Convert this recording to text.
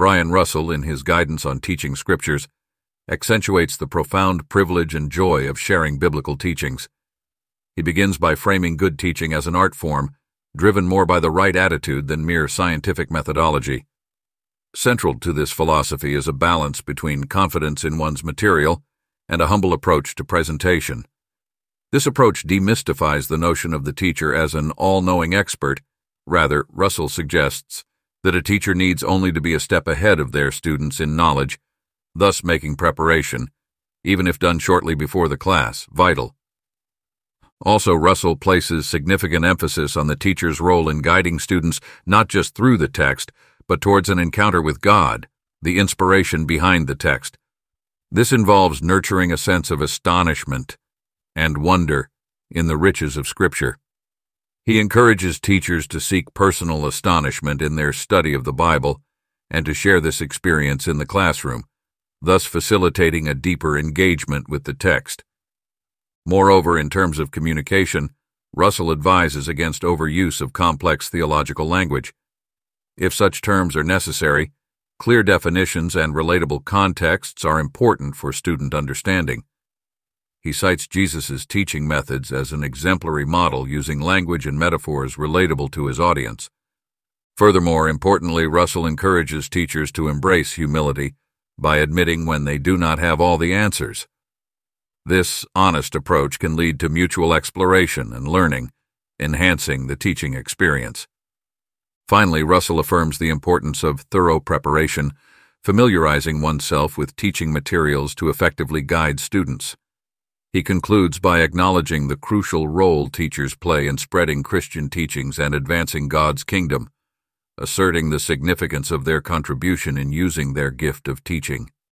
Brian Russell, in his guidance on teaching scriptures, accentuates the profound privilege and joy of sharing biblical teachings. He begins by framing good teaching as an art form, driven more by the right attitude than mere scientific methodology. Central to this philosophy is a balance between confidence in one's material and a humble approach to presentation. This approach demystifies the notion of the teacher as an all-knowing expert. Rather, Russell suggests that a teacher needs only to be a step ahead of their students in knowledge, thus making preparation, even if done shortly before the class, vital. Also, Russell places significant emphasis on the teacher's role in guiding students not just through the text, but towards an encounter with God, the inspiration behind the text. This involves nurturing a sense of astonishment and wonder in the riches of Scripture. He encourages teachers to seek personal astonishment in their study of the Bible and to share this experience in the classroom, thus facilitating a deeper engagement with the text. Moreover, in terms of communication, Russell advises against overuse of complex theological language. If such terms are necessary, clear definitions and relatable contexts are important for student understanding. He cites Jesus' teaching methods as an exemplary model using language and metaphors relatable to his audience. Furthermore, importantly, Russell encourages teachers to embrace humility by admitting when they do not have all the answers. This honest approach can lead to mutual exploration and learning, enhancing the teaching experience. Finally, Russell affirms the importance of thorough preparation, familiarizing oneself with teaching materials to effectively guide students. He concludes by acknowledging the crucial role teachers play in spreading Christian teachings and advancing God's kingdom, asserting the significance of their contribution in using their gift of teaching.